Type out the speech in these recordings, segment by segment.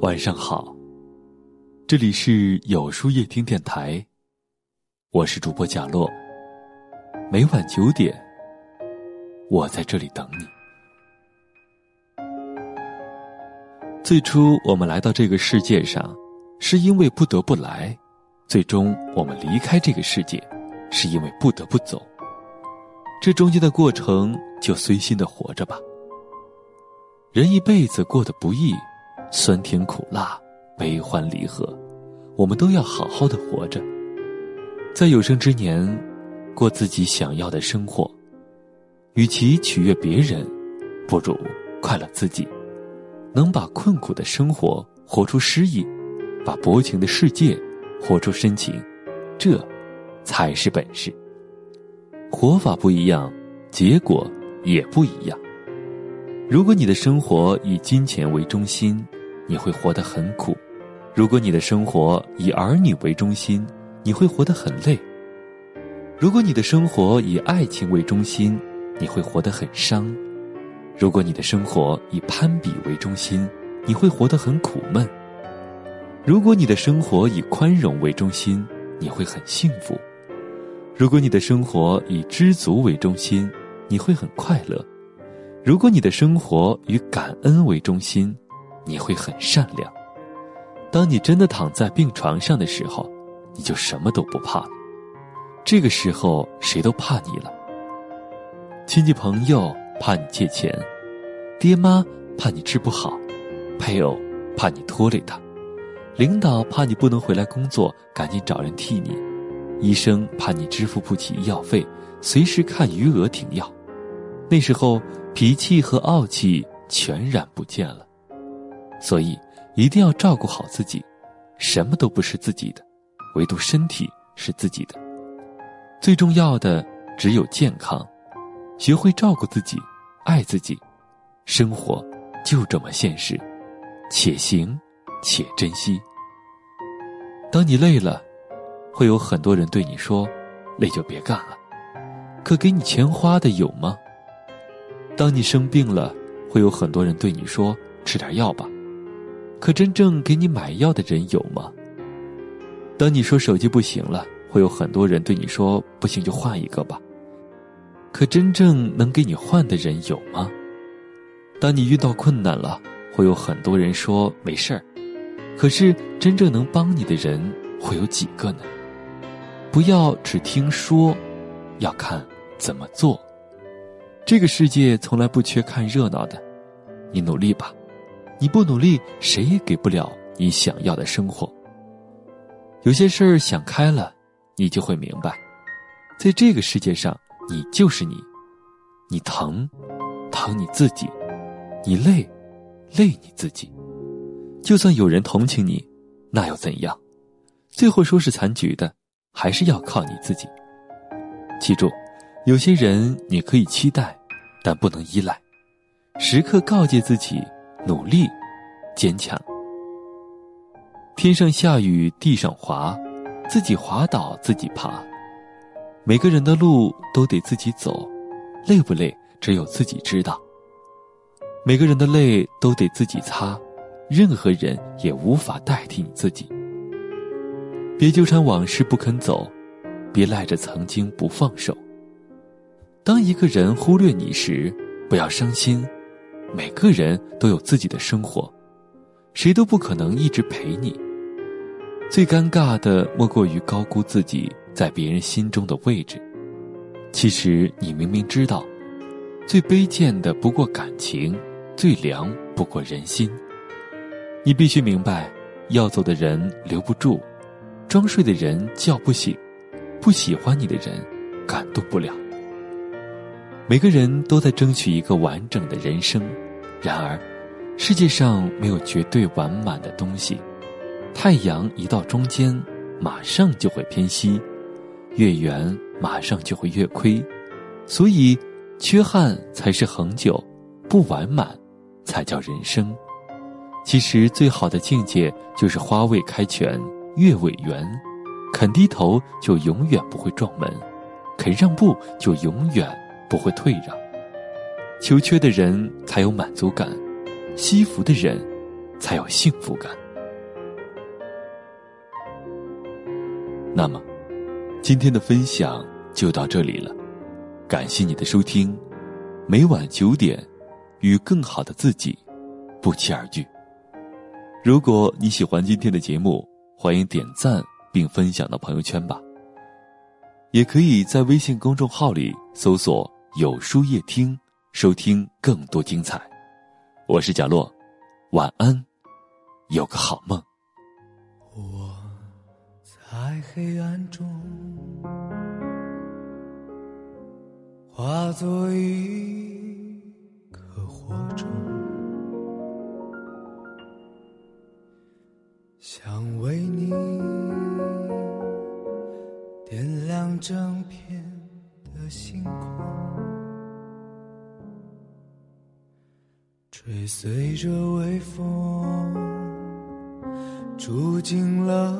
晚上好，这里是有书夜听电台，我是主播贾洛。每晚九点，我在这里等你。最初我们来到这个世界上，是因为不得不来；最终我们离开这个世界，是因为不得不走。这中间的过程，就随心的活着吧。人一辈子过得不易。酸甜苦辣，悲欢离合，我们都要好好的活着，在有生之年，过自己想要的生活。与其取悦别人，不如快乐自己。能把困苦的生活活出诗意，把薄情的世界活出深情，这才是本事。活法不一样，结果也不一样。如果你的生活以金钱为中心，你会活得很苦；如果你的生活以儿女为中心，你会活得很累；如果你的生活以爱情为中心，你会活得很伤；如果你的生活以攀比为中心，你会活得很苦闷；如果你的生活以宽容为中心，你会很幸福；如果你的生活以知足为中心，你会很快乐；如果你的生活以感恩为中心，你会很善良。当你真的躺在病床上的时候，你就什么都不怕了。这个时候，谁都怕你了。亲戚朋友怕你借钱，爹妈怕你治不好，配偶怕你拖累他，领导怕你不能回来工作，赶紧找人替你，医生怕你支付不起医药费，随时看余额停药。那时候，脾气和傲气全然不见了。所以，一定要照顾好自己，什么都不是自己的，唯独身体是自己的。最重要的只有健康，学会照顾自己，爱自己，生活就这么现实，且行且珍惜。当你累了，会有很多人对你说：“累就别干了。”可给你钱花的有吗？当你生病了，会有很多人对你说：“吃点药吧。”可真正给你买药的人有吗？当你说手机不行了，会有很多人对你说不行就换一个吧。可真正能给你换的人有吗？当你遇到困难了，会有很多人说没事儿。可是真正能帮你的人会有几个呢？不要只听说，要看怎么做。这个世界从来不缺看热闹的，你努力吧。你不努力，谁也给不了你想要的生活。有些事儿想开了，你就会明白，在这个世界上，你就是你。你疼，疼你自己；你累，累你自己。就算有人同情你，那又怎样？最后收拾残局的，还是要靠你自己。记住，有些人你可以期待，但不能依赖。时刻告诫自己。努力，坚强。天上下雨，地上滑，自己滑倒自己爬。每个人的路都得自己走，累不累只有自己知道。每个人的泪都得自己擦，任何人也无法代替你自己。别纠缠往事不肯走，别赖着曾经不放手。当一个人忽略你时，不要伤心。每个人都有自己的生活，谁都不可能一直陪你。最尴尬的莫过于高估自己在别人心中的位置。其实你明明知道，最卑贱的不过感情，最凉不过人心。你必须明白，要走的人留不住，装睡的人叫不醒，不喜欢你的人感动不了。每个人都在争取一个完整的人生，然而，世界上没有绝对完满的东西。太阳一到中间，马上就会偏西；月圆马上就会月亏。所以，缺憾才是恒久，不完满才叫人生。其实，最好的境界就是花未开全，月未圆。肯低头，就永远不会撞门；肯让步就永远不会退让。求缺的人才有满足感，惜福的人才有幸福感。那么，今天的分享就到这里了，感谢你的收听。每晚九点，与更好的自己不期而遇。如果你喜欢今天的节目，欢迎点赞并分享到朋友圈吧。也可以在微信公众号里搜索“有书夜听”，收听更多精彩。我是贾洛，晚安，有个好梦。我在黑暗中化作一追随着微风，住进了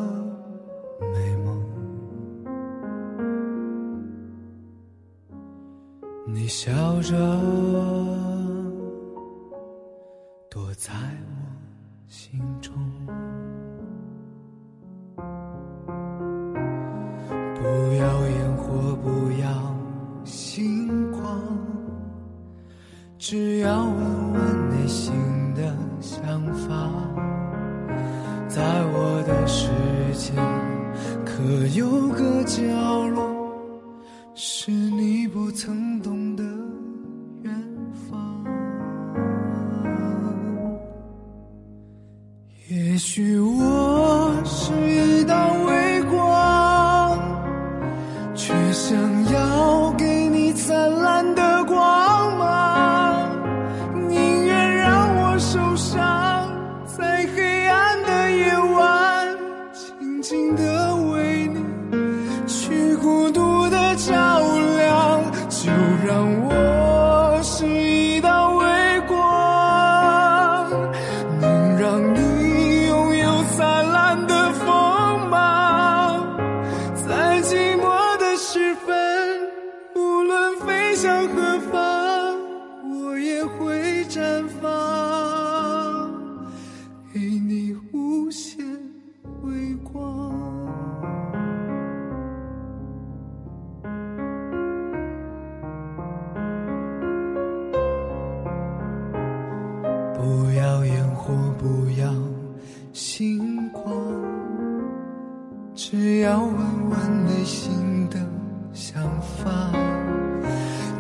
美梦。你笑着躲在我心中。不要烟火，不要星光，只要我可有个角落，不要烟火，不要星光，只要问问内心的。想法，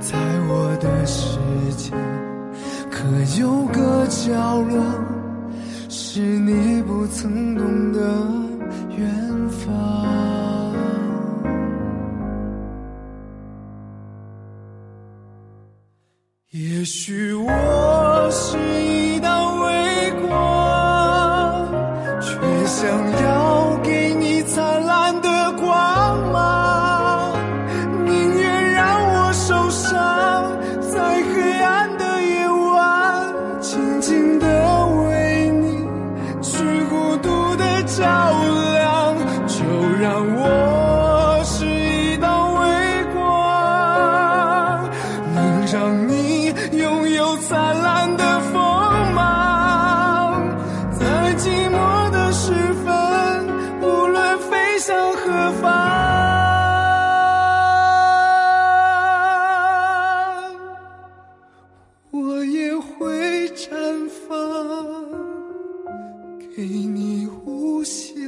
在我的世界，可有个角落，是你不曾懂的远方。也许我让你拥有灿烂的锋芒。在寂寞的时分，无论飞向何方，我也会绽放，给你无限。